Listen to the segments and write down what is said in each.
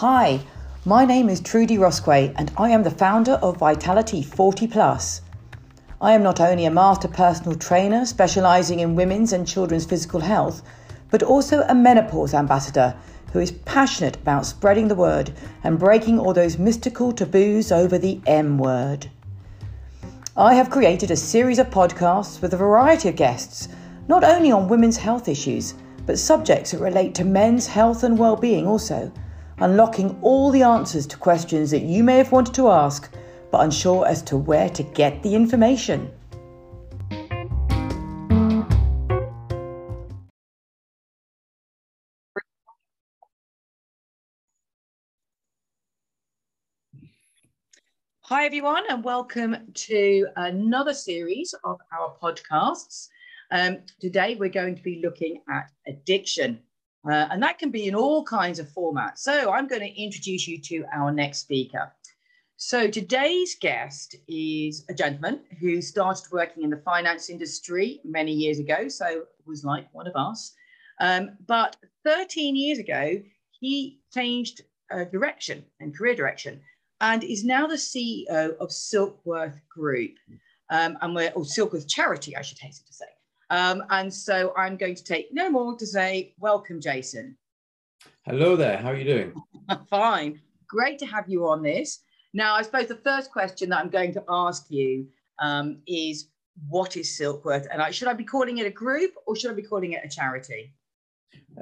Hi, my name is Trudy Rosquay and I am the founder of Vitality 40 Plus. I am not only a master personal trainer specializing in women's and children's physical health, but also a menopause ambassador who is passionate about spreading the word and breaking all those mystical taboos over the M word. I have created a series of podcasts with a variety of guests, not only on women's health issues, but subjects that relate to men's health and well-being also, unlocking all the answers to questions that you may have wanted to ask but unsure as to where to get the information. Hi, everyone, and welcome to another series of our podcasts. Um, today, we're going to be looking at addiction, uh, and that can be in all kinds of formats. So, I'm going to introduce you to our next speaker. So, today's guest is a gentleman who started working in the finance industry many years ago, so was like one of us. Um, but 13 years ago, he changed uh, direction and career direction and is now the CEO of Silkworth Group. Um, and we're, or Silkworth Charity, I should hasten to say. Um, and so I'm going to take no more to say, welcome, Jason. Hello there. How are you doing? Fine. Great to have you on this. Now, I suppose the first question that I'm going to ask you um, is what is Silkworth? And I, should I be calling it a group or should I be calling it a charity?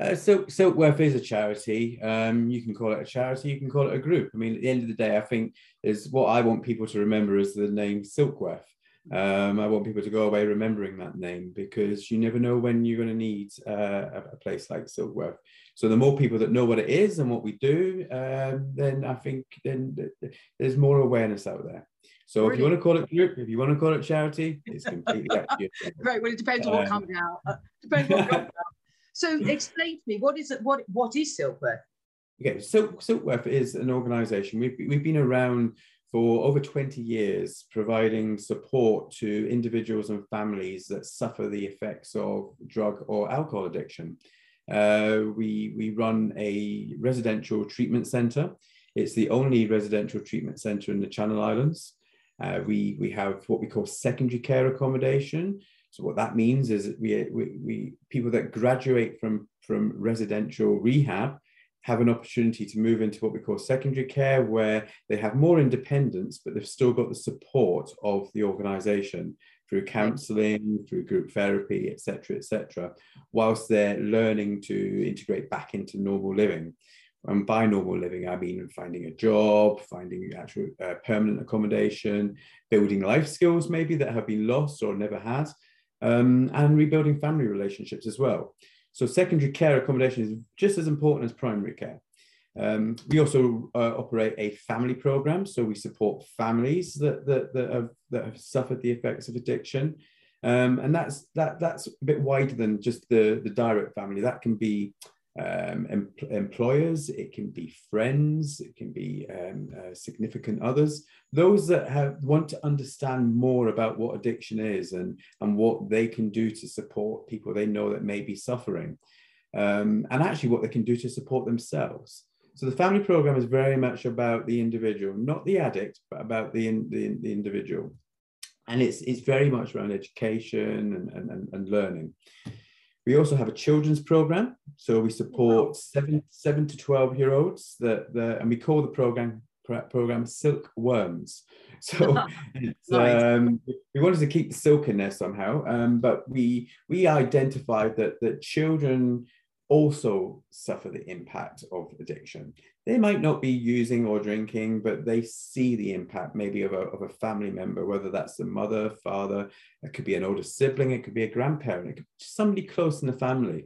Uh, Silk, Silkworth is a charity. Um, you can call it a charity, you can call it a group. I mean, at the end of the day, I think is what I want people to remember is the name Silkworth. Um, I want people to go away remembering that name because you never know when you're going to need uh, a, place like Silkworth. So the more people that know what it is and what we do, um, then I think then there's more awareness out there. So Brilliant. if you want to call it group, if you want to call it charity, it's completely up to you. Right. Well, it depends on what um, comes out. Uh, depends what comes out. So explain to me what is it? What what is Silkworth? Okay, so Silkworth is an organisation. We've we've been around for over 20 years, providing support to individuals and families that suffer the effects of drug or alcohol addiction. Uh, we we run a residential treatment centre. It's the only residential treatment centre in the Channel Islands. Uh, we, we have what we call secondary care accommodation, so what that means is that we, we, we people that graduate from, from residential rehab have an opportunity to move into what we call secondary care, where they have more independence, but they've still got the support of the organization through counseling, through group therapy, etc., etc., whilst they're learning to integrate back into normal living. And by normal living, I mean finding a job, finding actual uh, permanent accommodation, building life skills maybe that have been lost or never had, um, and rebuilding family relationships as well. So secondary care accommodation is just as important as primary care. Um, we also uh, operate a family program, so we support families that, that, that, have, that have suffered the effects of addiction. Um, and that's, that, that's a bit wider than just the, the direct family. That can be um, em employers, it can be friends, it can be um, uh, significant others, those that have want to understand more about what addiction is and, and what they can do to support people they know that may be suffering, um, and actually what they can do to support themselves. So the family program is very much about the individual, not the addict, but about the, the, the individual. And it's, it's very much around education and, and, and learning. We also have a children's program. So we support seven, seven to 12 year olds that, the, and we call the program program silk worms. So um, we wanted to keep the silk in there somehow um, but we we identified that that children also suffer the impact of addiction. They might not be using or drinking, but they see the impact maybe of a, of a family member, whether that's the mother, father, it could be an older sibling, it could be a grandparent, it could be somebody close in the family.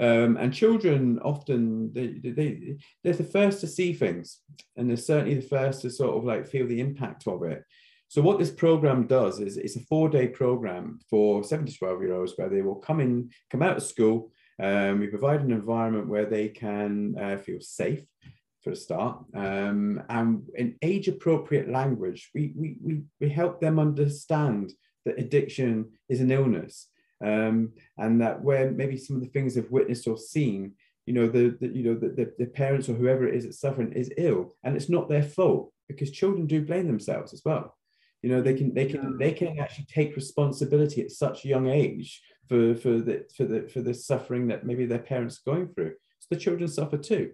Um, and children often they, they they're the first to see things and they're certainly the first to sort of like feel the impact of it so what this program does is it's a four-day program for 7 to 12 year olds where they will come in come out of school um, we provide an environment where they can uh, feel safe for a start. Um, and in age appropriate language we, we, we, we help them understand that addiction is an illness. Um, and that where maybe some of the things they've witnessed or seen you know the, the you know the, the, the parents or whoever it is that's suffering is ill and it's not their fault because children do blame themselves as well you know they can they can they can actually take responsibility at such a young age for for the for the for the suffering that maybe their parents are going through. So the children suffer too.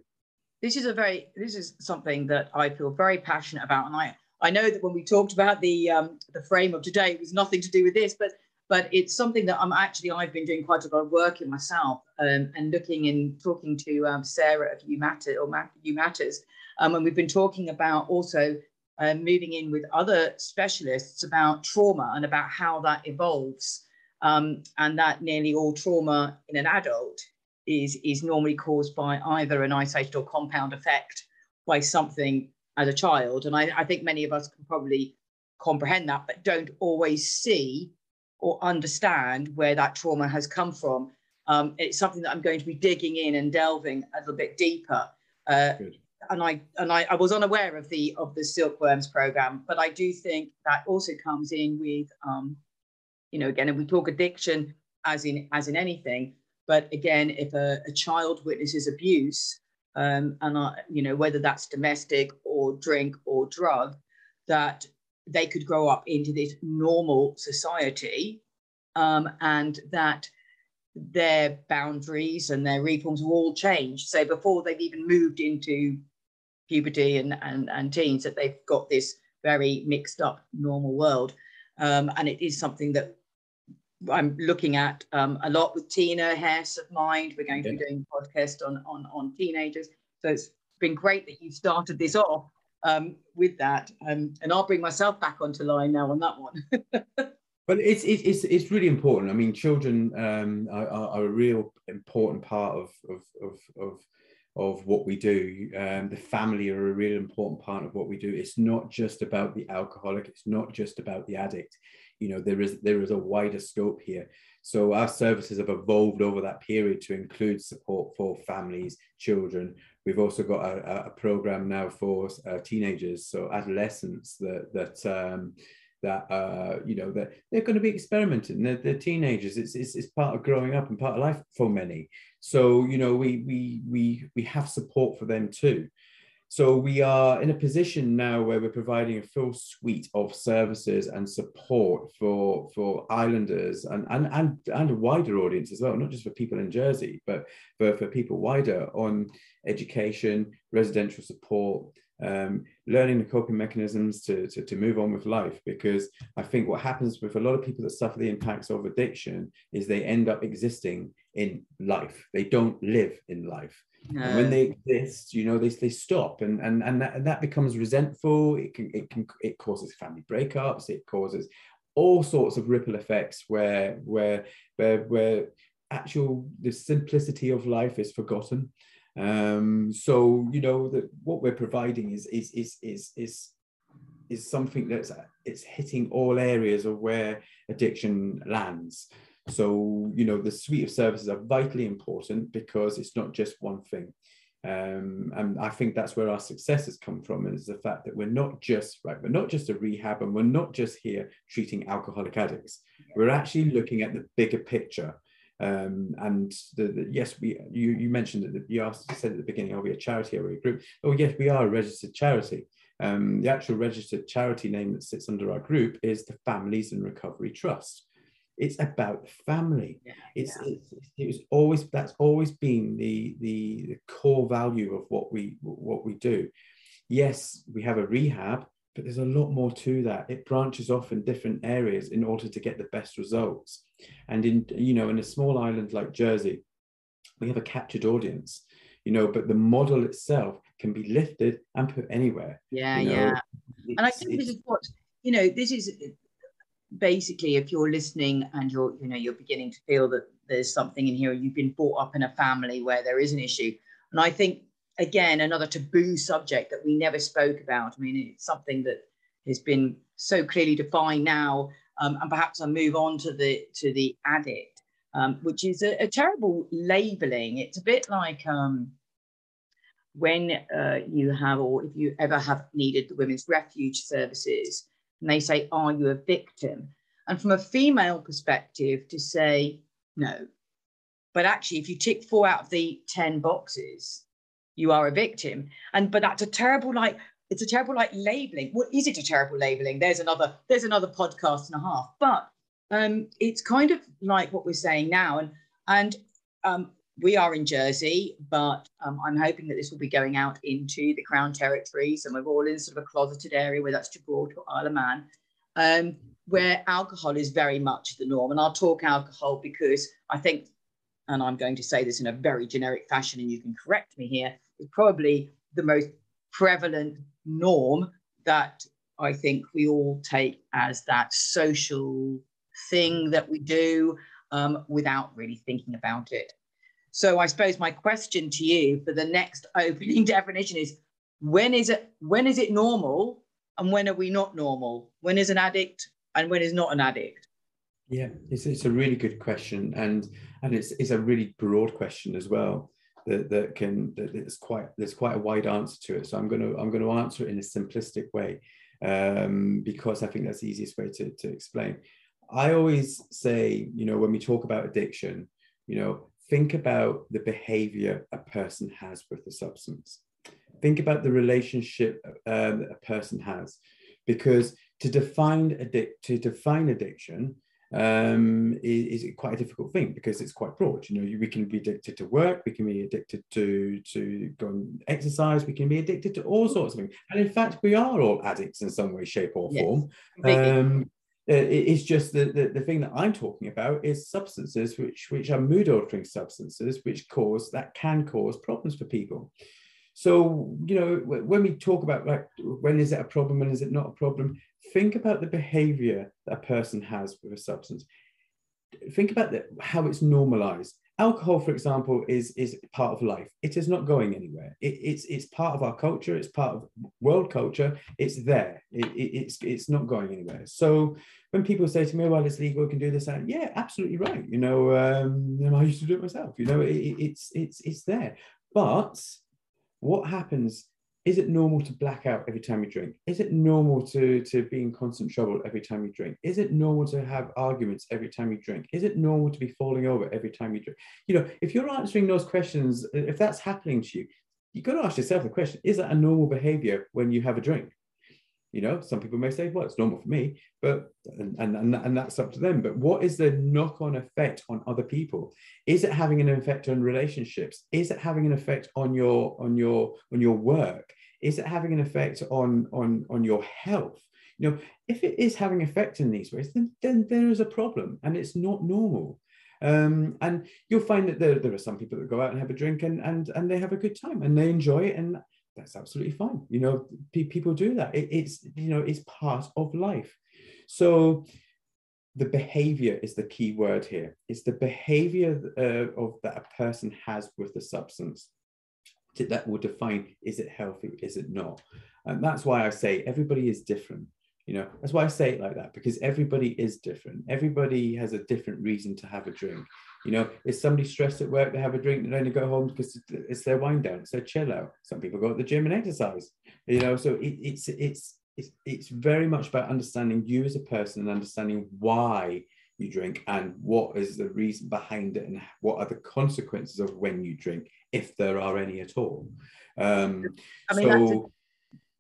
This is a very this is something that i feel very passionate about. And i i know that when we talked about the um the frame of today it was nothing to do with this but but it's something that I'm actually I've been doing quite a lot of work in myself um, and looking and talking to um, Sarah of You Matter or You Matters, um, and we've been talking about also uh, moving in with other specialists about trauma and about how that evolves, um, and that nearly all trauma in an adult is is normally caused by either an isolated or compound effect by something as a child, and I, I think many of us can probably comprehend that, but don't always see or understand where that trauma has come from. Um, it's something that I'm going to be digging in and delving a little bit deeper. Uh, and I and I, I, was unaware of the of the silkworms program, but I do think that also comes in with, um, you know, again, if we talk addiction as in as in anything, but again, if a, a child witnesses abuse, um, and I, you know whether that's domestic or drink or drug, that they could grow up into this normal society um, and that their boundaries and their reforms will all change. So before they've even moved into puberty and, and, and teens, that they've got this very mixed up normal world. Um, and it is something that I'm looking at um, a lot with Tina Hess of Mind. We're going to be doing a podcast on, on, on teenagers. So it's been great that you started this off um, with that. Um, and I'll bring myself back onto line now on that one. but it's, it's, it's really important. I mean, children um, are, are, a real important part of, of, of, of, of what we do. Um, the family are a real important part of what we do. It's not just about the alcoholic. It's not just about the addict. You know, there is there is a wider scope here. So our services have evolved over that period to include support for families, children. We've also got a, a program now for uh, teenagers, so adolescents that that um, that uh, you know that they're going to be experimenting. They're, they're teenagers. It's, it's it's part of growing up and part of life for many. So you know we we we we have support for them too. So we are in a position now where we're providing a full suite of services and support for, for islanders and, and, and, and a wider audience as well, not just for people in Jersey, but for, for people wider on education, residential support, um, learning the coping mechanisms to, to, to move on with life. Because I think what happens with a lot of people that suffer the impacts of addiction is they end up existing in life. They don't live in life. No. And when they exist, you know, they, they stop and, and, and, that, and that becomes resentful. It can, it can, it causes family breakups. It causes all sorts of ripple effects where, where, where, where actual, the simplicity of life is forgotten. Um, so, you know, that what we're providing is, is, is, is, is, is something that's it's hitting all areas of where addiction lands so, you know, the suite of services are vitally important because it's not just one thing. Um, and I think that's where our successes come from is the fact that we're not just right, we're not just a rehab and we're not just here treating alcoholic addicts. We're actually looking at the bigger picture. Um, and the, the, yes, we you, you mentioned that you asked said at the beginning, are we a charity or a group? Oh yes, we are a registered charity. Um, the actual registered charity name that sits under our group is the Families and Recovery Trust. It's about family. Yeah, it's, yeah. it's it was always that's always been the, the the core value of what we what we do. Yes, we have a rehab, but there's a lot more to that. It branches off in different areas in order to get the best results. And in you know, in a small island like Jersey, we have a captured audience, you know, but the model itself can be lifted and put anywhere. Yeah, you know? yeah. And I think this is what you know, this is basically if you're listening and you're you know you're beginning to feel that there's something in here you've been brought up in a family where there is an issue and i think again another taboo subject that we never spoke about i mean it's something that has been so clearly defined now um, and perhaps i'll move on to the to the addict um, which is a, a, terrible labeling it's a bit like um, when uh, you have or if you ever have needed the women's refuge services and they say, Are you a victim? And from a female perspective, to say, No, but actually, if you tick four out of the 10 boxes, you are a victim. And but that's a terrible like it's a terrible like labeling. What is it a terrible labeling? There's another there's another podcast and a half. But um, it's kind of like what we're saying now, and and um, we are in Jersey, but um, I'm hoping that this will be going out into the Crown territories, and we're all in sort of a closeted area, where that's Gibraltar or Isle of Man, um, where alcohol is very much the norm. And I'll talk alcohol because I think, and I'm going to say this in a very generic fashion, and you can correct me here, is probably the most prevalent norm that I think we all take as that social thing that we do um, without really thinking about it. So I suppose my question to you for the next opening definition is when is it when is it normal and when are we not normal? When is an addict and when is not an addict? Yeah, it's, it's a really good question and and it's it's a really broad question as well that, that can that it's quite there's quite a wide answer to it. So I'm gonna I'm gonna answer it in a simplistic way um, because I think that's the easiest way to, to explain. I always say, you know, when we talk about addiction, you know, think about the behavior a person has with the substance. Think about the relationship um, a person has, because to define addict to define addiction um, is, is, quite a difficult thing because it's quite broad. You know, we can be addicted to work, we can be addicted to to go and exercise, we can be addicted to all sorts of things. And in fact, we are all addicts in some way, shape, or form. Yes, um, it's just the, the, the thing that I'm talking about is substances which which are mood altering substances which cause that can cause problems for people. So you know when we talk about like when is it a problem and is it not a problem, think about the behavior that a person has with a substance. Think about the, how it's normalized. Alcohol for example is is part of life. It is not going anywhere. It, it's it's part of our culture. It's part of world culture. It's there. It, it, it's it's not going anywhere. So when people say to me well it's legal we can do this and yeah absolutely right. You know um, i used to do it myself. You know it's it's it's there. But what happens is it normal to black out every time you drink? Is it normal to, to be in constant trouble every time you drink? Is it normal to have arguments every time you drink? Is it normal to be falling over every time you drink? You know, if you're answering those questions, if that's happening to you, you've got to ask yourself the question is that a normal behavior when you have a drink? You know, some people may say, well, it's normal for me, but and, and, and that's up to them. But what is the knock-on effect on other people? Is it having an effect on relationships? Is it having an effect on your on your on your work? Is it having an effect on on on your health? You know, if it is having effect in these ways, then, then there is a problem and it's not normal. Um, and you'll find that there, there are some people that go out and have a drink and, and, and they have a good time and they enjoy it. And that's absolutely fine. You know, pe- people do that. It, it's, you know, it's part of life. So the behavior is the key word here. It's the behavior uh, of that a person has with the substance that will define is it healthy, is it not? And that's why I say everybody is different. You know, that's why I say it like that because everybody is different. Everybody has a different reason to have a drink. You know, is somebody stressed at work, they have a drink and only go home because it's their wind down, it's their chill out. Some people go to the gym and exercise. You know, so it, it's it's it's it's very much about understanding you as a person and understanding why you drink and what is the reason behind it and what are the consequences of when you drink if there are any at all um i mean so,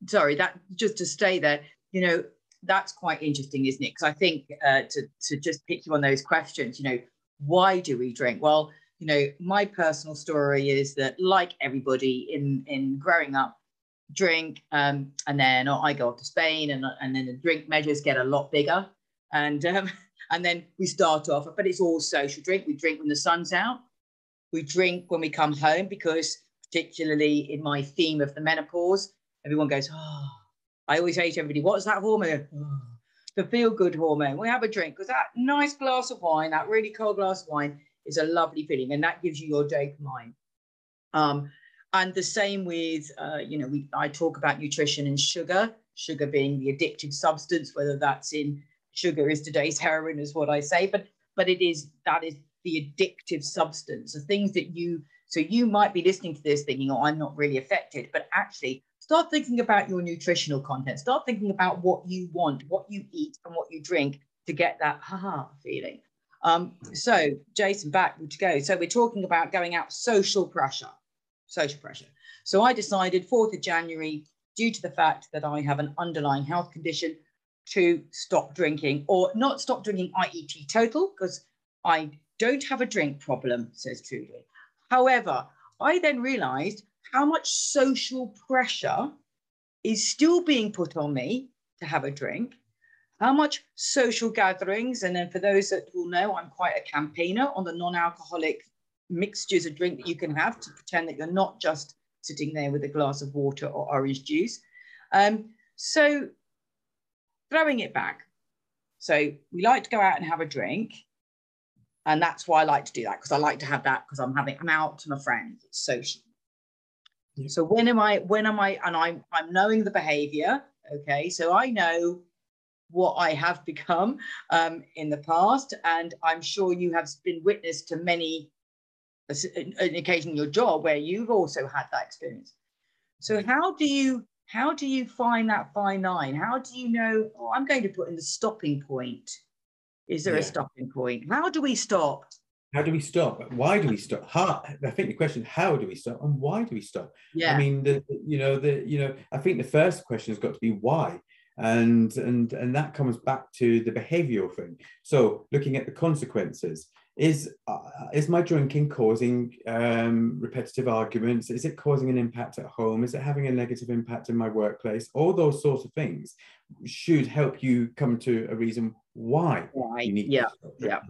a, sorry that just to stay there you know that's quite interesting isn't it because i think uh, to to just pick you on those questions you know why do we drink well you know my personal story is that like everybody in in growing up drink um, and then i go off to spain and, and then the drink measures get a lot bigger and um, and then we start off, but it's all social drink. We drink when the sun's out. We drink when we come home because, particularly in my theme of the menopause, everyone goes, Oh, I always say to everybody, What's that hormone? Oh, the feel good hormone. We have a drink because that nice glass of wine, that really cold glass of wine, is a lovely feeling and that gives you your dopamine. Um, and the same with, uh, you know, we, I talk about nutrition and sugar, sugar being the addictive substance, whether that's in sugar is today's heroin is what i say but but it is that is the addictive substance the things that you so you might be listening to this thinking oh i'm not really affected but actually start thinking about your nutritional content start thinking about what you want what you eat and what you drink to get that haha feeling Um, so, Jason, back to go. So, we're talking about going out social pressure. Social pressure. So, I decided 4th of January, due to the fact that I have an underlying health condition, to stop drinking or not stop drinking, i.e., total because I don't have a drink problem, says Trudy. However, I then realized how much social pressure is still being put on me to have a drink how much social gatherings, and then for those that will know, I'm quite a campaigner on the non-alcoholic mixtures of drink that you can have to pretend that you're not just sitting there with a glass of water or orange juice. Um, so throwing it back. So we like to go out and have a drink. And that's why I like to do that because I like to have that because I'm having I'm out to my friends. It's social. Yeah. So when am I when am I and I'm I'm knowing the behavior. Okay. So I know what I have become um, in the past. And I'm sure you have been witness to many uh, uh, an occasion in your job where you've also had that experience. So mm. how do you how do you find that fine line? How do you know, oh, I'm going to put in the stopping point? Is there yeah. a stopping point? How do we stop? How do we stop? Why do we stop? How, I think the question: How do we stop, and why do we stop? Yeah. I mean, the, you know, the you know, I think the first question has got to be why and and and that comes back to the behavioral thing so looking at the consequences is uh, is my drinking causing um, repetitive arguments is it causing an impact at home is it having a negative impact in my workplace all those sorts of things should help you come to a reason why, why? you need yeah yeah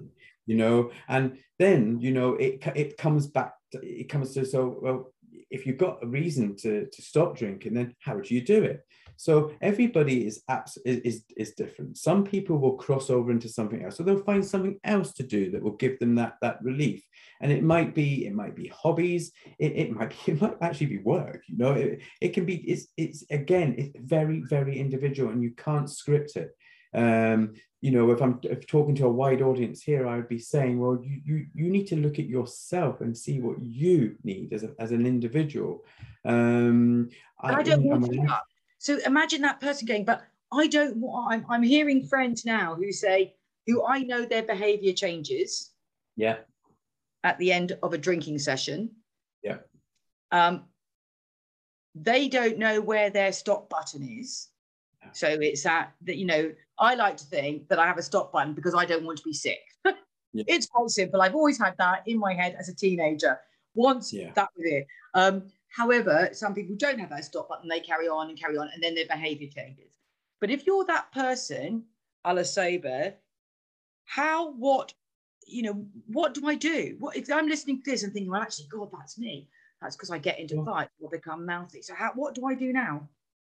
you know and then you know it it comes back to, it comes to so well if you've got a reason to to stop drinking then how do you do it so everybody is, abs- is, is different. Some people will cross over into something else. So they'll find something else to do that will give them that, that relief. And it might be, it might be hobbies. It, it might be, it might actually be work, you know, it, it can be, it's, it's again, it's very, very individual and you can't script it. Um, you know, if I'm if talking to a wide audience here, I would be saying, well, you you you need to look at yourself and see what you need as, a, as an individual. Um, I, I don't want to. So imagine that person going, but I don't want, I'm, I'm hearing friends now who say, who I know their behavior changes. Yeah. At the end of a drinking session. Yeah. Um, they don't know where their stop button is. So it's that, that, you know, I like to think that I have a stop button because I don't want to be sick. yeah. It's quite simple. I've always had that in my head as a teenager. Once yeah. that was it. Um, However, some people don't have that stop button, they carry on and carry on, and then their behavior changes. But if you're that person, a la sober, how, what, you know, what do I do? What if I'm listening to this and thinking, well, actually, God, that's me. That's because I get into fights or become mouthy. So how, what do I do now?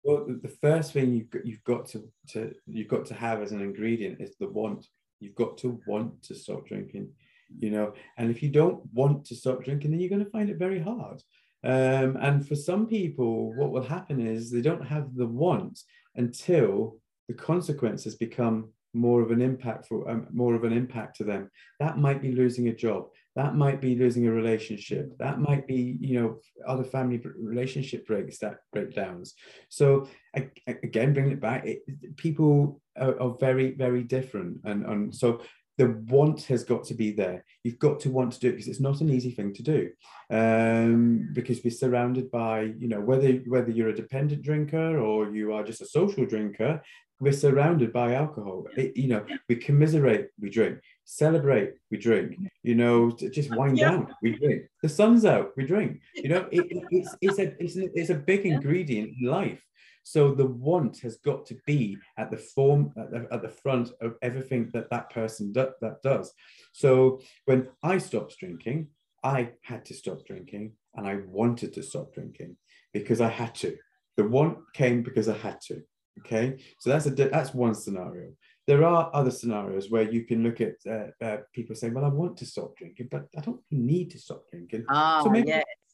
Well, the first thing you've got, you've got to, to you've got to have as an ingredient is the want. You've got to want to stop drinking, you know. And if you don't want to stop drinking, then you're going to find it very hard. Um, and for some people, what will happen is they don't have the want until the consequences become more of an impact for um, more of an impact to them. That might be losing a job. That might be losing a relationship. That might be, you know, other family relationship breaks that breakdowns. So again, bringing it back, it, people are, are, very, very different, and and so the want has got to be there. You've got to want to do it because it's not an easy thing to do. Um, because we're surrounded by, you know, whether whether you're a dependent drinker or you are just a social drinker, we're surrounded by alcohol. It, you know, we commiserate, we drink, celebrate, we drink. You know, just wind yeah. down, we drink. The sun's out, we drink. You know, it, it's it's a it's a, it's a big ingredient in life. So the want has got to be at the form at the, at the front of everything that that person do, that does. So when I stopped drinking, I had to stop drinking, and I wanted to stop drinking because I had to. The want came because I had to. Okay, so that's a that's one scenario. There are other scenarios where you can look at uh, uh, people saying, "Well, I want to stop drinking, but I don't need to stop drinking." Ah, so maybe,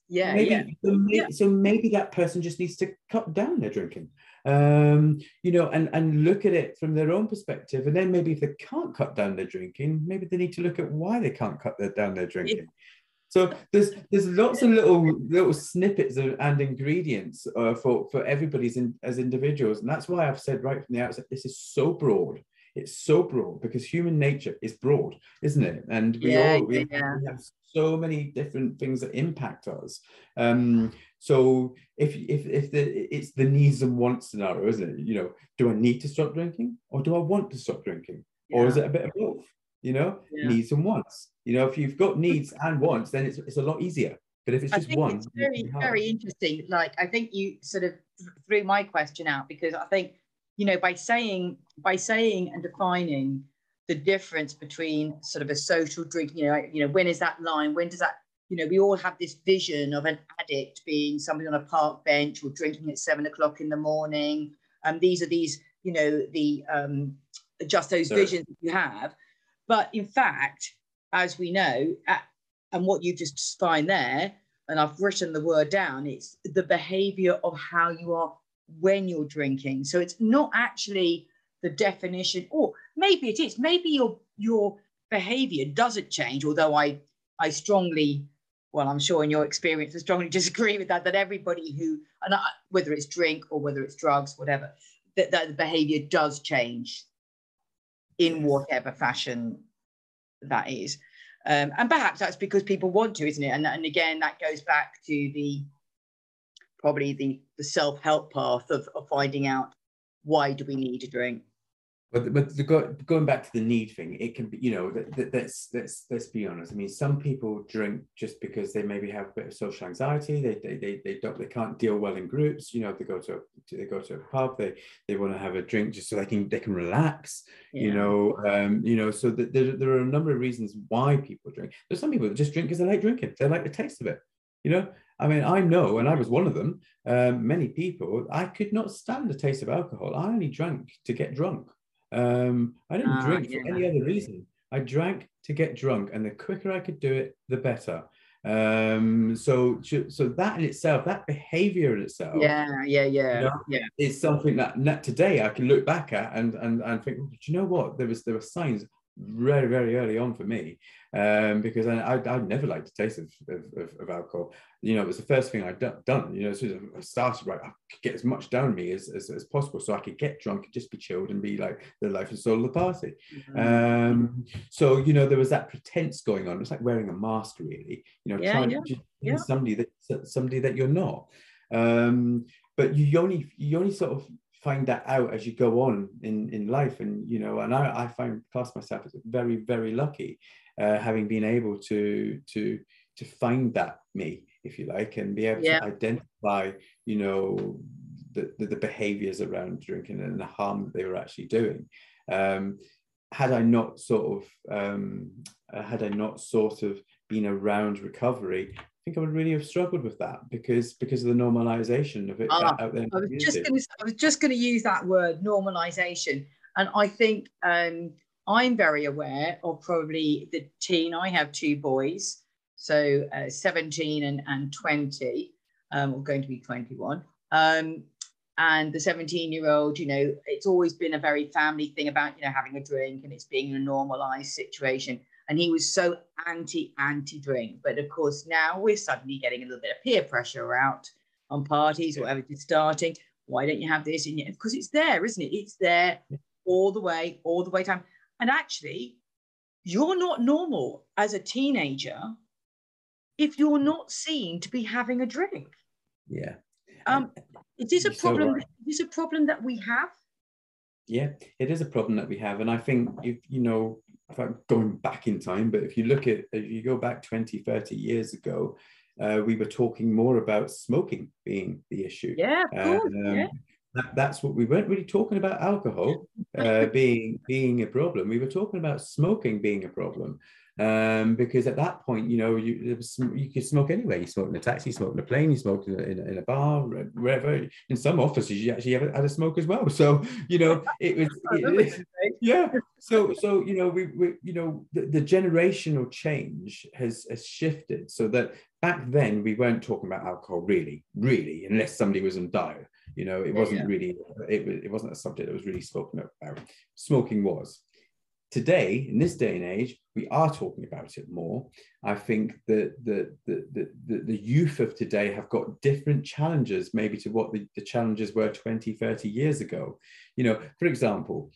yeah, maybe, yeah. So maybe, yeah. so maybe that person just needs to cut down their drinking, um, you know, and and look at it from their own perspective. And then maybe if they can't cut down their drinking, maybe they need to look at why they can't cut their, down their drinking. So there's there's lots of little little snippets of, and ingredients uh, for for everybody's in, as individuals, and that's why I've said right from the outset this is so broad. It's so broad because human nature is broad, isn't it? And we yeah, all we, yeah. we have so many different things that impact us. Um, so if if if the it's the needs and wants scenario, isn't it? You know, do I need to stop drinking or do I want to stop drinking? Yeah. Or is it a bit of both? You know, needs and wants. You know, if you've got needs and wants, then it's it's a lot easier. But if it's just one, it's very very interesting. Like I think you sort of threw my question out because I think you know by saying by saying and defining the difference between sort of a social drink, you know, you know, when is that line? When does that, you know, we all have this vision of an addict being somebody on a park bench or drinking at seven o'clock in the morning. And um, these are these, you know, the um, just those Sorry. visions you have. But in fact, as we know, at, and what you just find there, and I've written the word down, it's the behavior of how you are when you're drinking. So it's not actually the definition, or maybe it is, maybe your your behavior doesn't change, although I I strongly, well, I'm sure in your experience, I strongly disagree with that, that everybody who, and I, whether it's drink or whether it's drugs, whatever, that, that the behavior does change in whatever fashion that is. Um, and perhaps that's because people want to, isn't it? And, and again, that goes back to the probably the, the self-help path of, of finding out why do we need a drink but, but the, going back to the need thing, it can be, you know, that, let's, let's, let's be honest. I mean, some people drink just because they maybe have a bit of social anxiety. They, they, they, they don't, they can't deal well in groups. You know, they go to, a, they go to a pub, they, they want to have a drink just so they can, they can relax, yeah. you know, um, you know, so that there, there are a number of reasons why people drink. There's some people that just drink because they like drinking. They like the taste of it, you know? I mean, I know, and I was one of them, um, many people, I could not stand the taste of alcohol. I only drank to get drunk. Um, I didn't ah, drink yeah. for any other reason. I drank to get drunk, and the quicker I could do it, the better. Um, so, so that in itself, that behavior in itself, yeah, yeah, yeah, you know, yeah, is something that, that today I can look back at and and and think, do you know what? There was there were signs very very early on for me um, because I, I, I never liked the taste of, of, of, alcohol. You know, it was the first thing I'd done. You know, as soon as I started, right, I could get as much down me as, as, as, possible so I could get drunk and just be chilled and be like the life and soul of the party. Mm-hmm. Um, so, you know, there was that pretense going on. It's like wearing a mask, really, you know, yeah, trying yeah. to be yeah. somebody that somebody that you're not. Um, but you only you only sort of find that out as you go on in in life and you know and i i find class myself as very very lucky uh, having been able to to to find that me if you like and be able yeah. to identify you know the, the, the behaviors around drinking and the harm that they were actually doing um, had i not sort of um, had i not sort of been around recovery I think I would really have struggled with that because because of the normalization of it ah, out there. I was just going to I was just going to use that word normalization, and I think um, I'm very aware of probably the teen. I have two boys, so uh, 17 and, and 20, um, or going to be 21. Um, and the 17 year old, you know, it's always been a very family thing about, you know, having a drink and it's being a normalized situation. And he was so anti, anti drink. But of course, now we're suddenly getting a little bit of peer pressure out on parties, or whatever it's starting. Why don't you have this? And because it's there, isn't it? It's there all the way, all the way time. And actually, you're not normal as a teenager if you're not seen to be having a drink. Yeah. Um, it is a problem. So right. It is a problem that we have. Yeah, it is a problem that we have, and I think if you know, going back in time, but if you look at if you go back 20, 30 years ago, uh, we were talking more about smoking being the issue. Yeah, of course. Um, yeah that, that's what we weren't really talking about alcohol uh, being being a problem. We were talking about smoking being a problem. Um, because at that point, you know, you you could smoke anywhere. You smoked in a taxi, you smoked in a plane, you smoked in a, in a, in a bar, wherever. In some offices, you actually have, had a smoke as well. So you know, it was it, yeah. So so you know, we, we you know the, the generational change has has shifted so that back then we weren't talking about alcohol really, really, unless somebody was on diet. You know, it wasn't yeah. really it, it wasn't a subject that was really spoken about. Smoking was. Today, in this day and age, we are talking about it more. I think that the, the, the, the, the youth of today have got different challenges, maybe to what the, the challenges were 20, 30 years ago. You know, for example,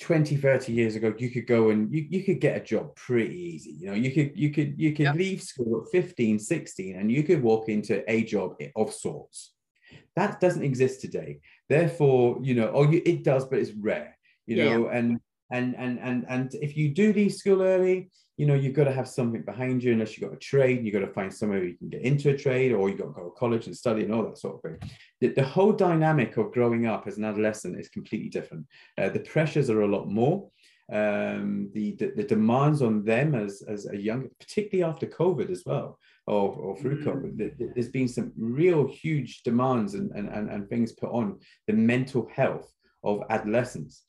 20 30 years ago you could go and you, you could get a job pretty easy you know you could you could you could leave school at 15 16 and you could walk into a job of sorts that doesn't exist today therefore you know or you, it does but it's rare you know yeah. and and and and and if you do leave school early you know you've got to have something behind you unless you've got a trade you've got to find somewhere you can get into a trade or you've got to go to college and study and all that sort of thing. The, the whole dynamic of growing up as an adolescent is completely different. Uh, the pressures are a lot more. Um, the, the, the demands on them as as a young particularly after covid as well or, or through mm. covid there's been some real huge demands and, and, and, and things put on the mental health of adolescents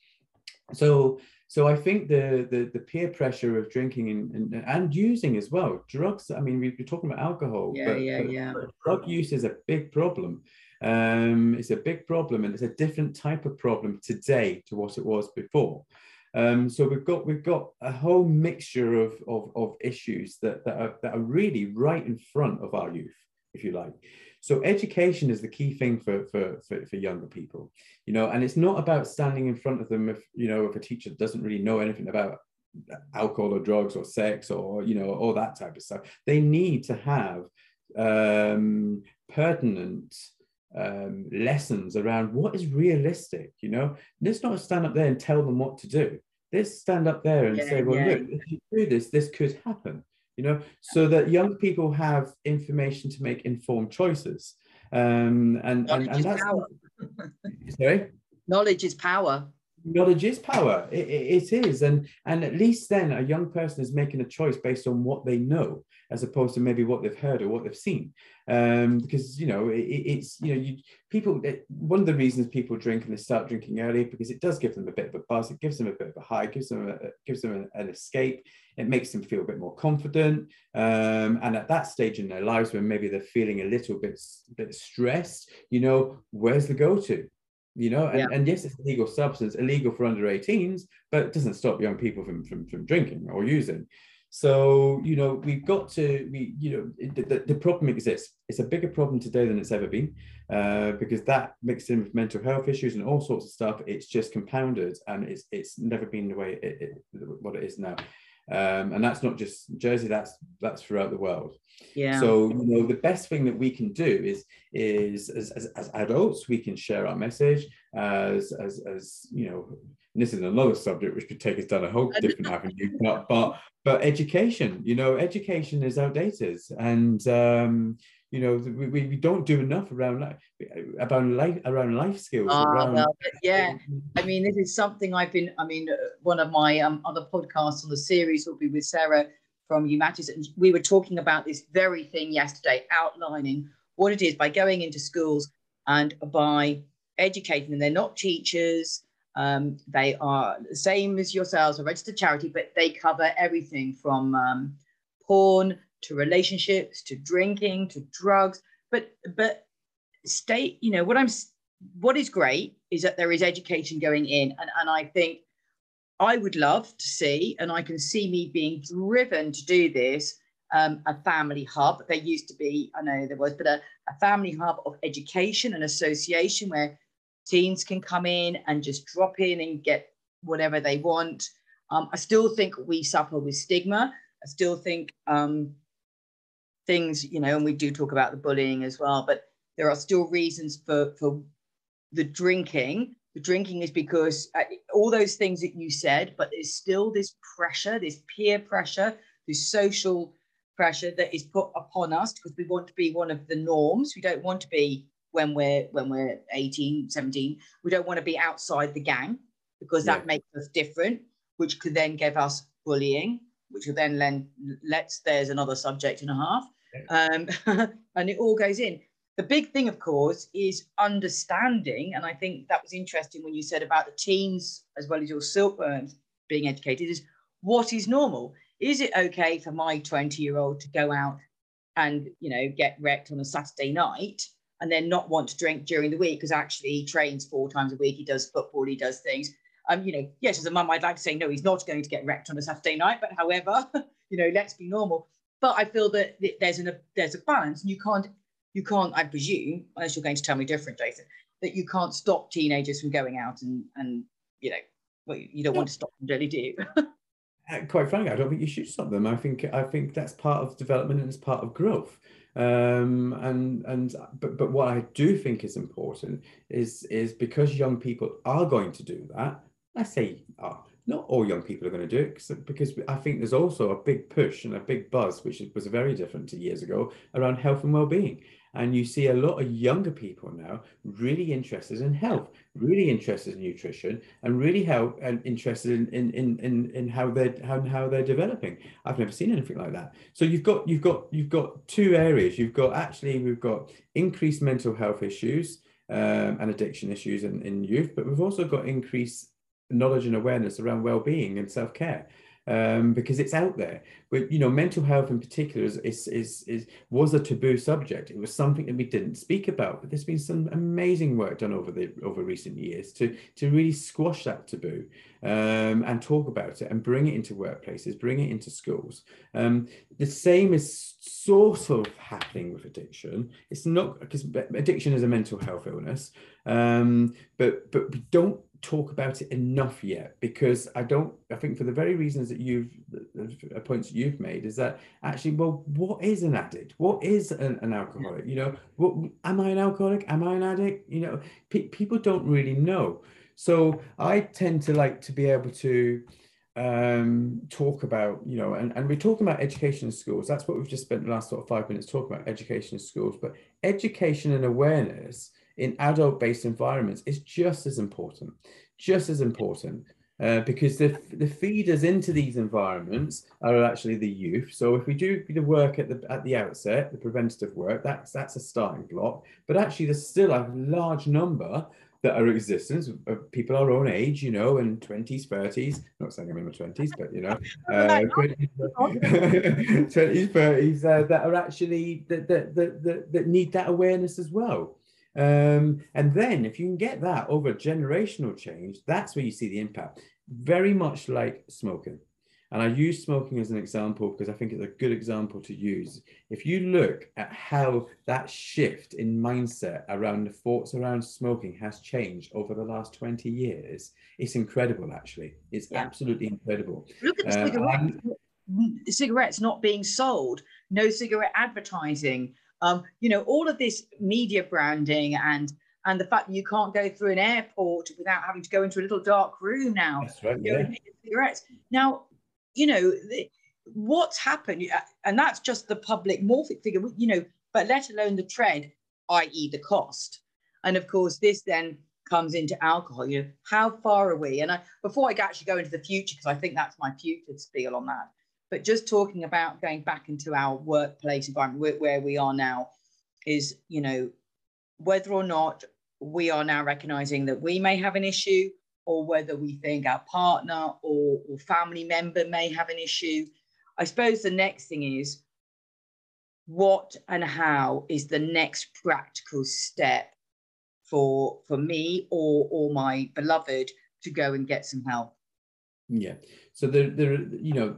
so so I think the, the, the peer pressure of drinking and, and, and using as well drugs. I mean, been talking about alcohol. Yeah, but, yeah, yeah. drug use is a big problem. Um, it's a big problem, and it's a different type of problem today to what it was before. Um, so we've got we've got a whole mixture of, of, of issues that, that, are, that are really right in front of our youth, if you like. So education is the key thing for, for, for, for, younger people, you know, and it's not about standing in front of them if, you know, if a teacher doesn't really know anything about alcohol or drugs or sex or, you know, all that type of stuff. They need to have um, pertinent um, lessons around what is realistic, you know. Let's not stand up there and tell them what to do. Let's stand up there and yeah, say, well, yeah. look, if you do this, this could happen you know, so that young people have information to make informed choices. Um, and, and, and that's power. sorry. Knowledge is power. Knowledge is power. It, it, it is, and and at least then a young person is making a choice based on what they know, as opposed to maybe what they've heard or what they've seen. Um, because you know it, it's you know you people. It, one of the reasons people drink and they start drinking early because it does give them a bit of a buzz. It gives them a bit of a high. Gives them a, gives them an, an escape it makes them feel a bit more confident. Um, and at that stage in their lives, when maybe they're feeling a little bit, bit stressed, you know, where's the go to? You know, and, yeah. and yes, it's a legal substance, illegal for under 18s, but it doesn't stop young people from, from, from drinking or using. So, you know, we've got to, we, you know, the, the problem exists. It's a bigger problem today than it's ever been uh, because that mixed in with mental health issues and all sorts of stuff, it's just compounded and it's, it's never been the way it, it, what it is now um, and that's not just Jersey. That's that's throughout the world. Yeah. So you know the best thing that we can do is is as, as, as adults we can share our message as as as you know. this is another subject which could take us down a whole different avenue, but but but education. You know, education is outdated, and um, you know we, we don't do enough around life about life around life skills oh, around, well, yeah. I mean this is something i've been i mean uh, one of my um, other podcasts on the series will be with sarah from Humatis, and we were talking about this very thing yesterday outlining what it is by going into schools and by educating them. They're not teachers um, they are the same as yourselves a registered charity but they cover everything from um, porn to relationships to drinking to drugs. But but state you know what i'm what is great is that there is education going in. And, and i think i would love to see and i can see me being driven to do this um, a family hub. There used to be i know there was but a, a family hub of education and association where teens can come in and just drop in and get whatever they want. Um, i still think we suffer with stigma. I still think um, things, you know, and we do talk about the bullying as well, but there are still reasons for, for the drinking. The drinking is because uh, all those things that you said, but there's still this pressure, this peer pressure, this social pressure that is put upon us because we want to be one of the norms. We don't want to be when we're when we're 18, 17. We don't want to be outside the gang because that yeah. makes us different, which could then give us bullying, which will then lend let's there's another subject and a half um, and it all goes in. The big thing, of course, is understanding, and I think that was interesting when you said about the teens as well as your silkworms being educated. Is what is normal? Is it okay for my 20 year old to go out and you know get wrecked on a Saturday night and then not want to drink during the week because actually he trains four times a week, he does football, he does things. Um, you know, yes, as a mum, I'd like to say no, he's not going to get wrecked on a Saturday night, but however, you know, let's be normal. But I feel that there's an there's a balance, and you can't you can't I presume unless you're going to tell me different, Jason, that you can't stop teenagers from going out and and you know well, you don't want to stop them, really, do you? Uh, quite frankly, I don't think you should stop them. I think I think that's part of development and it's part of growth. Um, and and but but what I do think is important is is because young people are going to do that. I say are not all young people are going to do it because I think there's also a big push and a big buzz, which was very different to years ago, around health and well-being. And you see a lot of younger people now really interested in health, really interested in nutrition, and really help and interested in in in in, in how they're how, how they're developing. I've never seen anything like that. So you've got you've got you've got two areas. You've got actually we've got increased mental health issues um, and addiction issues in, in youth, but we've also got increased knowledge and awareness around well-being and self-care um, because it's out there. But you know, mental health in particular is, is, is, is, was a taboo subject. It was something that we didn't speak about. But there's been some amazing work done over the over recent years to to really squash that taboo um, and talk about it and bring it into workplaces, bring it into schools. Um, the same is sort of happening with addiction. It's not because addiction is a mental health illness, um, but but we don't talk about it enough yet because I don't I think for the very reasons that you've the points you've made is that actually well what is an addict? What is an, an alcoholic? You know what am I an alcoholic? Am I an addict? You know pe- people don't really know. So I tend to like to be able to um, talk about, you know, and, and we're talking about education in schools. That's what we've just spent the last sort of five minutes talking about education in schools. But education and awareness in adult-based environments is just as important, just as important. Uh, because the, the feeders into these environments are actually the youth. So if we do the work at the at the outset, the preventative work, that's that's a starting block. But actually, there's still a large number that are existence of people our own age, you know, in 20s, 30s, not saying I'm in my 20s, but you know, uh, 20s, 30s, uh, that are actually that, that, that, that need that awareness as well. Um, and then if you can get that over generational change, that's where you see the impact. Very much like smoking. And I use smoking as an example because I think it's a good example to use. If you look at how that shift in mindset around the thoughts around smoking has changed over the last 20 years, it's incredible, actually. It's yeah. absolutely incredible. Look at uh, cigarettes. cigarettes not being sold, no cigarette advertising, um, you know, all of this media branding and and the fact that you can't go through an airport without having to go into a little dark room now. That's right. Yeah. Now, you know, what's happened, and that's just the public morphic figure, you know, but let alone the trend, i.e., the cost. And of course, this then comes into alcohol. You know, how far are we? And I, before I actually go into the future, because I think that's my future spiel on that, but just talking about going back into our workplace environment where, we are now is, you know, whether or not we are now recognizing that we may have an issue or whether we think our partner or, or family member may have an issue. I suppose the next thing is what and how is the next practical step for for me or or my beloved to go and get some help yeah so there there you know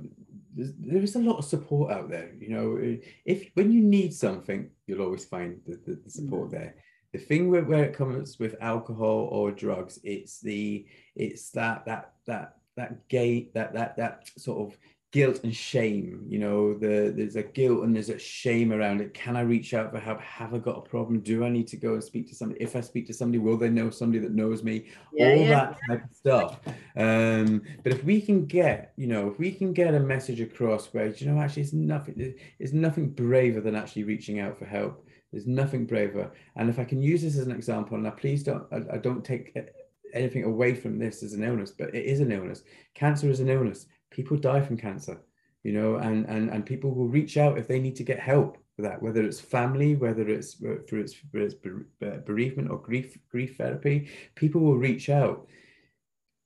there is a lot of support out there. You know, if when you need something, you'll always find the, the, the support mm. there. The thing where, where it comes with alcohol or drugs, it's the it's that that that that gate that that that sort of guilt and shame you know the there's a guilt and there's a shame around it. Can i reach out for help? Have i got a problem? Do i need to go and speak to somebody? If i speak to somebody will they know somebody that knows me? Yeah, all yeah. that type of stuff. Um but if we can get you know if we can get a message across where you know actually it's nothing it's nothing braver than actually reaching out for help. There's nothing braver. And if i can use this as an example and I please don't I, I don't take anything away from this as an illness but it is an illness. Cancer is an illness people die from cancer, you know, and, and, and people will reach out if they need to get help for that, whether it's family, whether it's for its, for its bereavement or grief, grief therapy, people will reach out.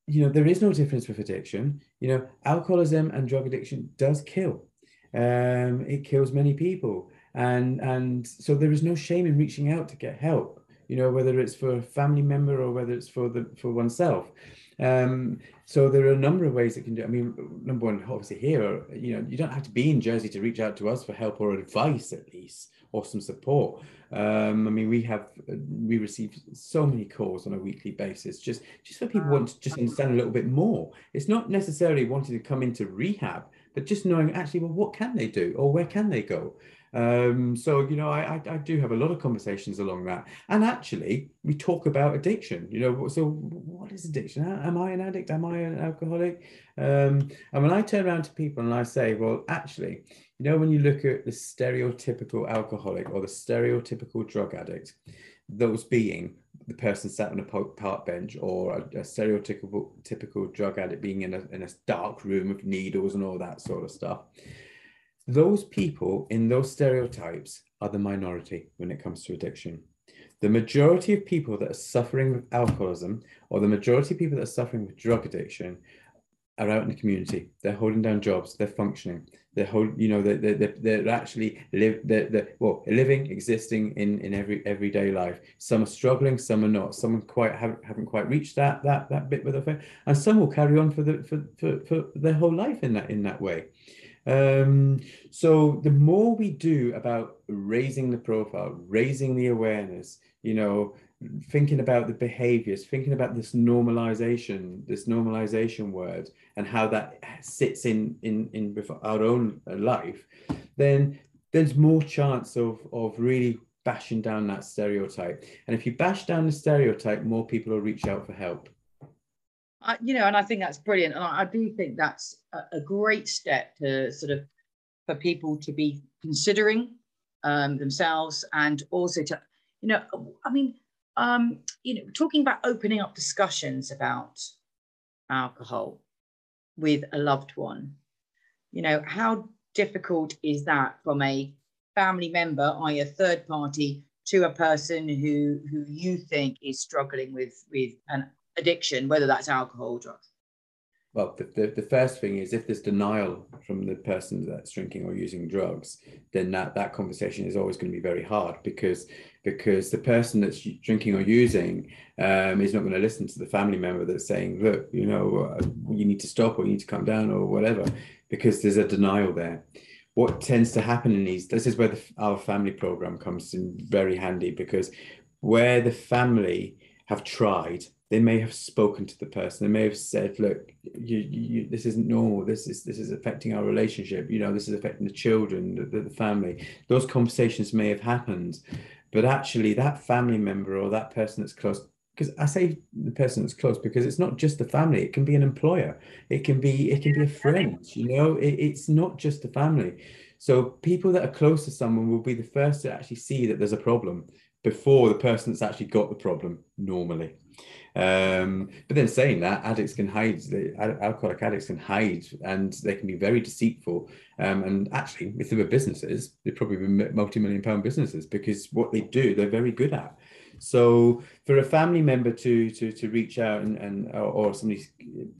You know, there is no difference with addiction. You know, alcoholism and drug addiction does kill. Um, it kills many people. And, and so there is no shame in reaching out to get help you know whether it's for a family member or whether it's for the for oneself um, so there are a number of ways it can do. I mean, number one, obviously here, you know, you don't have to be in Jersey to reach out to us for help or advice, at least, or some support. Um, I mean, we have we receive so many calls on a weekly basis, just just for people want to just understand a little bit more. It's not necessarily wanting to come into rehab, but just knowing actually, well, what can they do or where can they go? Um, so, you know, I, I, do have a lot of conversations along that. And actually, we talk about addiction. You know, so what is addiction? Am I an addict? Am I an alcoholic? Um, and when I turn around to people and I say, well, actually, you know, when you look at the stereotypical alcoholic or the stereotypical drug addict, those being the person sat on a park bench or a, a stereotypical typical drug addict being in a, in a dark room with needles and all that sort of stuff those people in those stereotypes are the minority when it comes to addiction. The majority of people that are suffering with alcoholism or the majority of people that are suffering with drug addiction are out in the community. They're holding down jobs. They're functioning. They're hold, you know, they're, they're, they're actually live, they're, they're, well, living, existing in, in every everyday life. Some are struggling, some are not. Some quite haven't, haven't quite reached that that that bit with their and some will carry on for the for, for, for their whole life in that in that way. Um, so the more we do about raising the profile, raising the awareness, you know, thinking about the behaviors, thinking about this normalization, this normalization word, and how that sits in in in our own life, then there's more chance of of really bashing down that stereotype. And if you bash down the stereotype, more people will reach out for help. I, you know, and I think that's brilliant. And I, I do think that's a, a, great step to sort of for people to be considering um, themselves and also to, you know, I mean, um, you know, talking about opening up discussions about alcohol with a loved one, you know, how difficult is that from a family member, i.e., a third party, to a person who who you think is struggling with with an addiction, whether that's alcohol or drugs? Well, the, the, the, first thing is if there's denial from the person that's drinking or using drugs, then that, that conversation is always going to be very hard because because the person that's drinking or using um, is not going to listen to the family member that's saying, look, you know, uh, you need to stop or you need to calm down or whatever, because there's a denial there. What tends to happen in these, this is where the, our family program comes in very handy because where the family have tried they may have spoken to the person. They may have said, "Look, you, you, this isn't normal. This is this is affecting our relationship. You know, this is affecting the children, the, the family." Those conversations may have happened, but actually, that family member or that person that's close. Because I say the person that's close because it's not just the family. It can be an employer. It can be it can be a friend. You know, it, it's not just the family. So people that are close to someone will be the first to actually see that there's a problem before the person that's actually got the problem normally. Um, but then saying that, addicts can hide, alcoholic addicts can hide and they can be very deceitful. Um, and actually, if they were businesses, they'd probably be multi million pound businesses because what they do, they're very good at. So for a family member to to to reach out and, and or, or somebody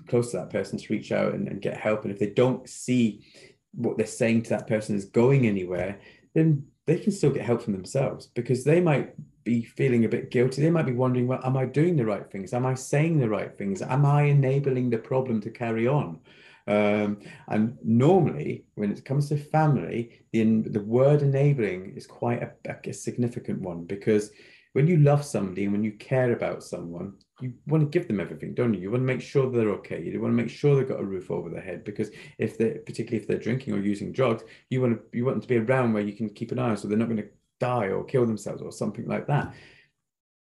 close to that person to reach out and, and get help, and if they don't see what they're saying to that person is going anywhere, then they can still get help from themselves because they might be feeling a bit guilty. They might be wondering, well, am I doing the right things? Am I saying the right things? Am I enabling the problem to carry on? Um, and normally, when it comes to family, the, the word enabling is quite a, a significant one because when you love somebody and when you care about someone, you want to give them everything, don't you? You want to make sure they're okay. You want to make sure they've got a roof over their head because if they're particularly if they're drinking or using drugs, you want to you want them to be around where you can keep an eye on so they're not going to die or kill themselves or something like that.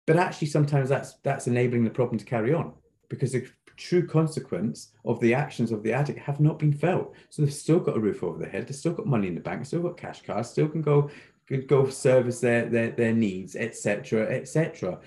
But actually, sometimes that's that's enabling the problem to carry on because the true consequence of the actions of the addict have not been felt. So they've still got a roof over their head, they've still got money in the bank, still got cash cards, still can go can go service their their, their needs, etc., etc.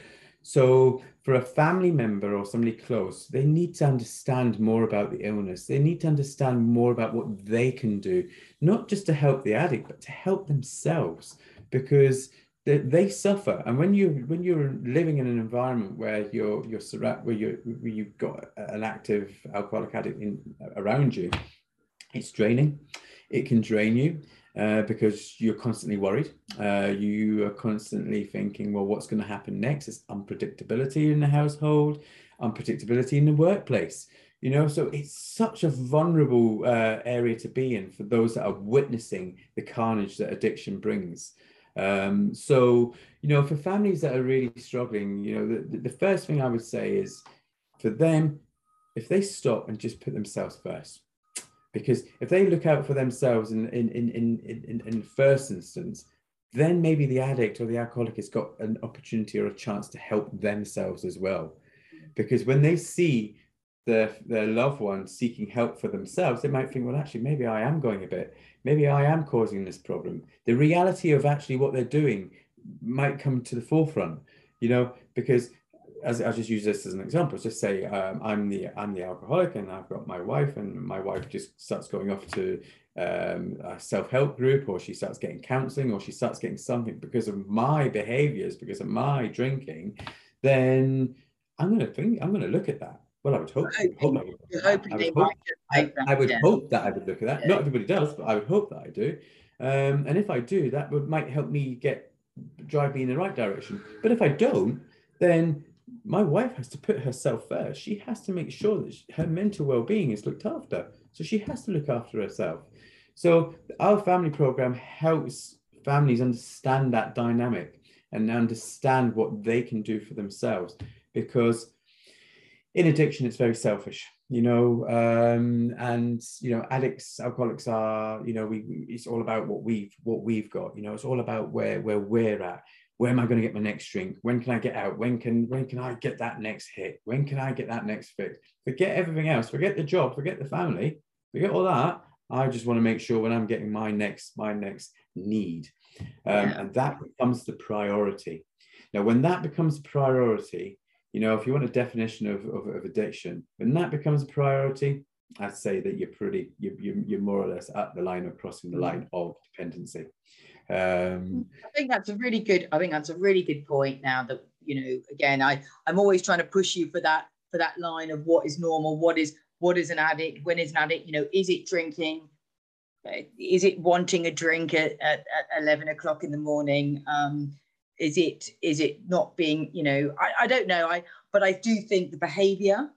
So for a family member or somebody close, they need to understand more about the illness. They need to understand more about what they can do, not just to help the addict, but to help themselves because they, they suffer. And when you when you're living in an environment where you're you're surrounded where you where you've got an active alcoholic addict in, around you, it's draining. It can drain you. Uh, because you're constantly worried. Uh, you are constantly thinking, well, what's going to happen next? It's unpredictability in the household, unpredictability in the workplace. You know, so it's such a vulnerable uh, area to be in for those that are witnessing the carnage that addiction brings. Um, so, you know, for families that are really struggling, you know, the, the first thing I would say is for them, if they stop and just put themselves first, because if they look out for themselves in, in, in, in, in, in first instance, then maybe the addict or the alcoholic has got an opportunity or a chance to help themselves as well. Because when they see their, their loved ones seeking help for themselves, they might think, well, actually, maybe I am going a bit, maybe I am causing this problem. The reality of actually what they're doing might come to the forefront, you know, because as I just use this as an example, just say um, I'm the I'm the alcoholic and I've got my wife and my wife just starts going off to um, a self-help group or she starts getting counseling or she starts getting something because of my behaviors, because of my drinking, then I'm to think, I'm going to look at that. Well, I would hope. I would hope, I would, I would, hope, I, I would hope that I would look at that. Not everybody does, but I would hope that I do. Um, and if I do, that would might help me get drive me in the right direction. But if I don't, then my wife has to put herself first. She has to make sure that she, her mental well-being is looked after. So she has to look after herself. So our family program helps families understand that dynamic and understand what they can do for themselves because in addiction it's very selfish you know um, and you know addicts alcoholics are you know we, it's all about what we've what we've got you know it's all about where where we're at. Where am i going to get my next drink? When can i get out? When can when can i get that next hit? When can i get that next fix? Forget everything else. Forget the job. Forget the family. Forget all that. I just want to make sure when I'm getting my next my next need, um, and that becomes the priority. Now, when that becomes priority, you know, if you want a definition of, of, of addiction, when that becomes a priority, I'd say that you're pretty you're, you're more or less at the line of crossing the line of dependency. Um, I think that's a really good. I think that's a really good point. Now that you know, again, I I'm always trying to push you for that for that line of what is normal, what is what is an addict when is an addict you know is it drinking is it wanting a drink at, at, at 11 o'clock in the morning um, is it is it not being you know I, I don't know i but i do think the behavior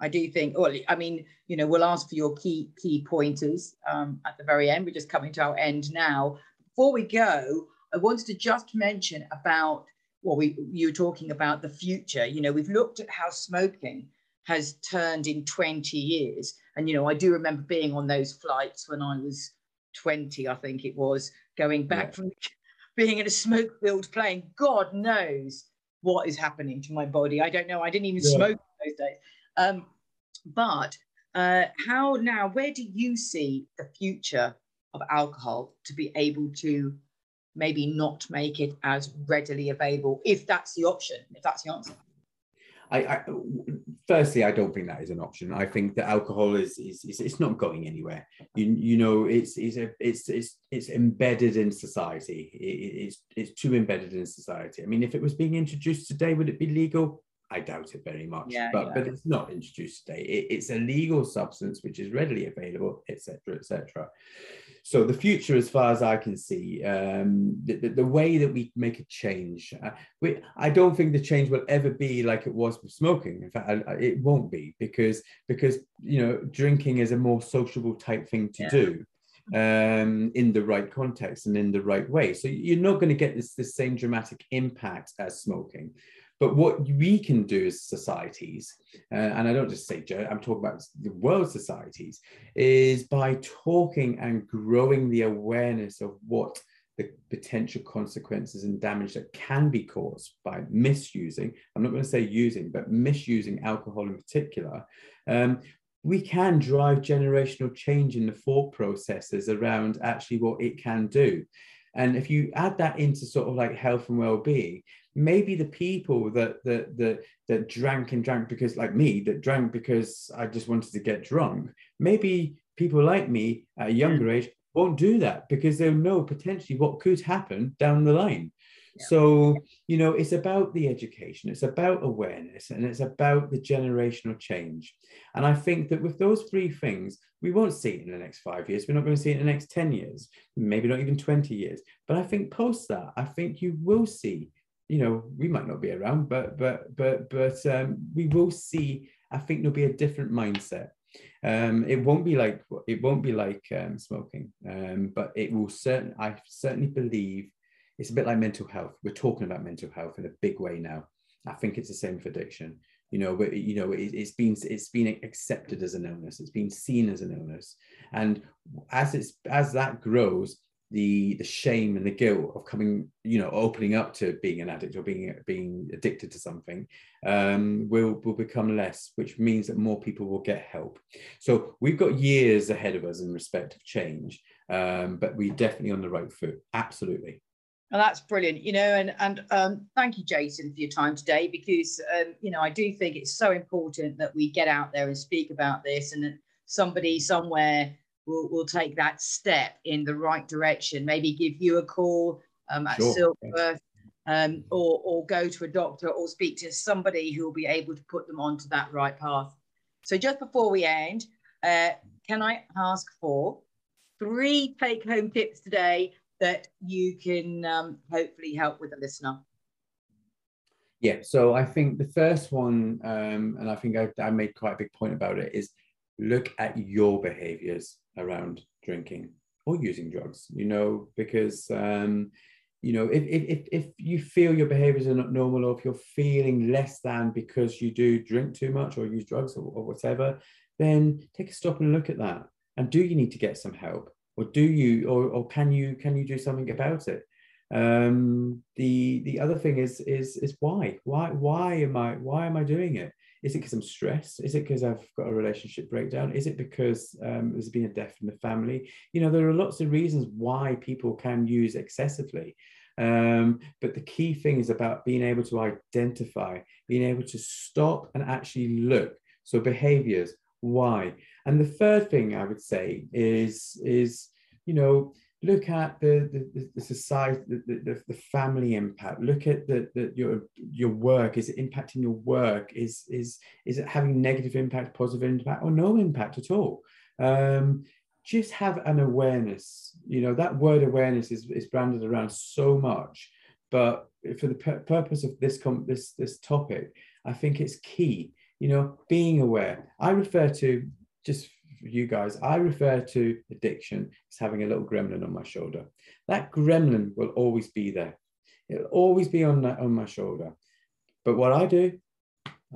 i do think well i mean you know we'll ask for your key key pointers um, at the very end we're just coming to our end now before we go i wanted to just mention about well we you were talking about the future you know we've looked at how smoking has turned in 20 years. And, you know, I do remember being on those flights when I was 20, I think it was, going back yeah. from being in a smoke filled plane. God knows what is happening to my body. I don't know. I didn't even yeah. smoke those days. Um, but uh, how now, where do you see the future of alcohol to be able to maybe not make it as readily available if that's the option, if that's the answer? I, I, firstly, I don't think that is an option. I think that alcohol is, is, is it's not going anywhere. You, you know, it's it's a, it's it's it's embedded in society. It, it's it's too embedded in society. I mean, if it was being introduced today, would it be legal? I doubt it very much. Yeah, but yeah. but it's not introduced today. It, it's a legal substance which is readily available, etc., etc. So the future, as far as I can see, um, the, the, the, way that we make a change, uh, we, I don't think the change will ever be like it was with smoking. In fact, I, I, it won't be because because you know drinking is a more sociable type thing to yeah. do um, in the right context and in the right way. So you're not going to get this, this same dramatic impact as smoking. But what we can do as societies, uh, and I don't just say I'm talking about the world societies, is by talking and growing the awareness of what the potential consequences and damage that can be caused by misusing, I'm not going to say using, but misusing alcohol in particular, um, we can drive generational change in the thought processes around actually what it can do. And if you add that into sort of like health and well-being, maybe the people that that that that drank and drank because like me that drank because I just wanted to get drunk. Maybe people like me at a hmm. younger age won't do that because they'll know potentially what could happen down the line. Yeah. so you know it's about the education it's about awareness and it's about the generational change. And i think that with those three things we won't see it in the next five years we're not going to see it in the next 10 years maybe not even 20 years. But i think post that i think you will see you know, we might not be around, but but but but um, we will see. I think there'll be a different mindset. Um, it won't be like it won't be like um, smoking, um, but it will certain. I certainly believe it's a bit like mental health. We're talking about mental health in a big way now. I think it's the same for addiction. You know, but you know, it, it's been it's been accepted as an illness. It's been seen as an illness, and as it's as that grows, the the shame and the guilt of coming you know opening up to being an addict or being being addicted to something um, will will become less which means that more people will get help. So we've got years ahead of us in respect of change um, but we're definitely on the right foot. Absolutely. Well, that's brilliant you know and and um, thank you jason for your time today because um, you know i do think it's so important that we get out there and speak about this and that somebody somewhere will will take that step in the right direction. Maybe give you a call um, at sure. Silkworth, um, or or go to a doctor or speak to somebody who will be able to put them onto that right path. So just before we end, uh, can I ask for three take-home tips today that you can um, hopefully help with the listener? Yeah, so I think the first one, um, and I think I, I made quite a big point about it, is look at your behaviors around drinking or using drugs, you know, because, um, you know, if, if, if you feel your behaviors are not normal or if you're feeling less than because you do drink too much or use drugs or, or whatever, then take a stop and look at that. And do you need to get some help? Or do you, or, or can you, can you do something about it? Um, the the other thing is is is why why why am I why am I doing it? Is it because I'm stressed? Is it because I've got a relationship breakdown? Is it because um, there's been a death in the family? You know, there are lots of reasons why people can use excessively. Um, but the key thing is about being able to identify, being able to stop and actually look. So behaviors, why? And the third thing I would say is, is you know, look at the the, the society the, the, the, family impact. Look at the, the your your work. Is it impacting your work? Is is is it having negative impact positive impact or no impact at all? Um, just have an awareness. You know that word awareness is, is branded around so much but for the pur- purpose of this com- this this topic i think it's key. You know being aware. I refer to just for you guys, I refer to addiction as having a little gremlin on my shoulder. That gremlin will always be there. It'll always be on, that, on my shoulder. But what I do,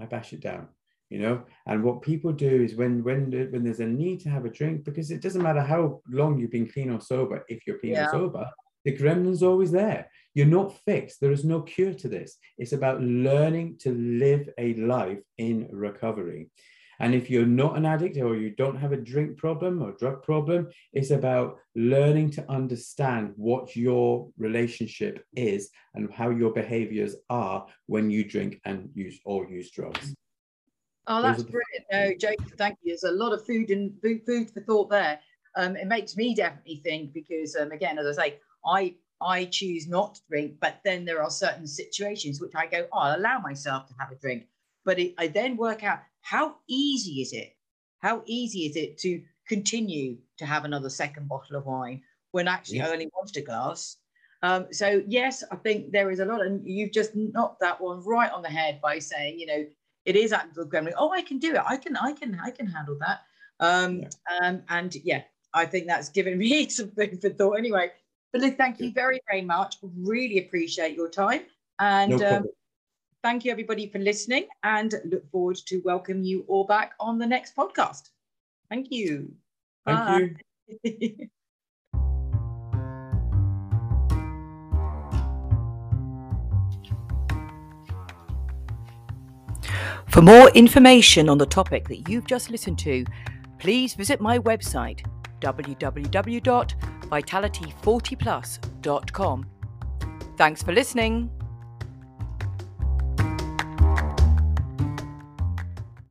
I bash it down, you know. And what people do is when when when there's a need to have a drink, because it doesn't matter how long you've been clean or sober, if you're clean yeah. or sober, the gremlin's always there. You're not fixed. There is no cure to this. It's about learning to live a life in recovery. And if you're not an addict or you don't have a drink problem or drug problem, it's about learning to understand what your relationship is and how your behaviors are when you drink and use or use drugs. Oh, that's brilliant. No, Jake, thank you. There's a lot of food and food, food for thought there. Um, it makes me definitely think because, um, again, as I say, I I choose not to drink, but then there are certain situations which I go, oh, I'll allow myself to have a drink. But it, I then work out how easy is it? How easy is it to continue to have another second bottle of wine when actually yeah. I only wanted a glass? Um, so yes, I think there is a lot, and you've just knocked that one right on the head by saying, you know, it is active gremlin. Oh, I can do it. I can, I can, I can handle that. Um, yeah. um, and yeah, I think that's given me some food for thought. Anyway, but thank you very, very much. Really appreciate your time, and no um, Thank you, everybody, for listening and look forward to welcome you all back on the next podcast. Thank you. Thank Bye. you. For more information on the topic that you've just listened to, please visit my website www.vitality40plus.com. Thanks for listening.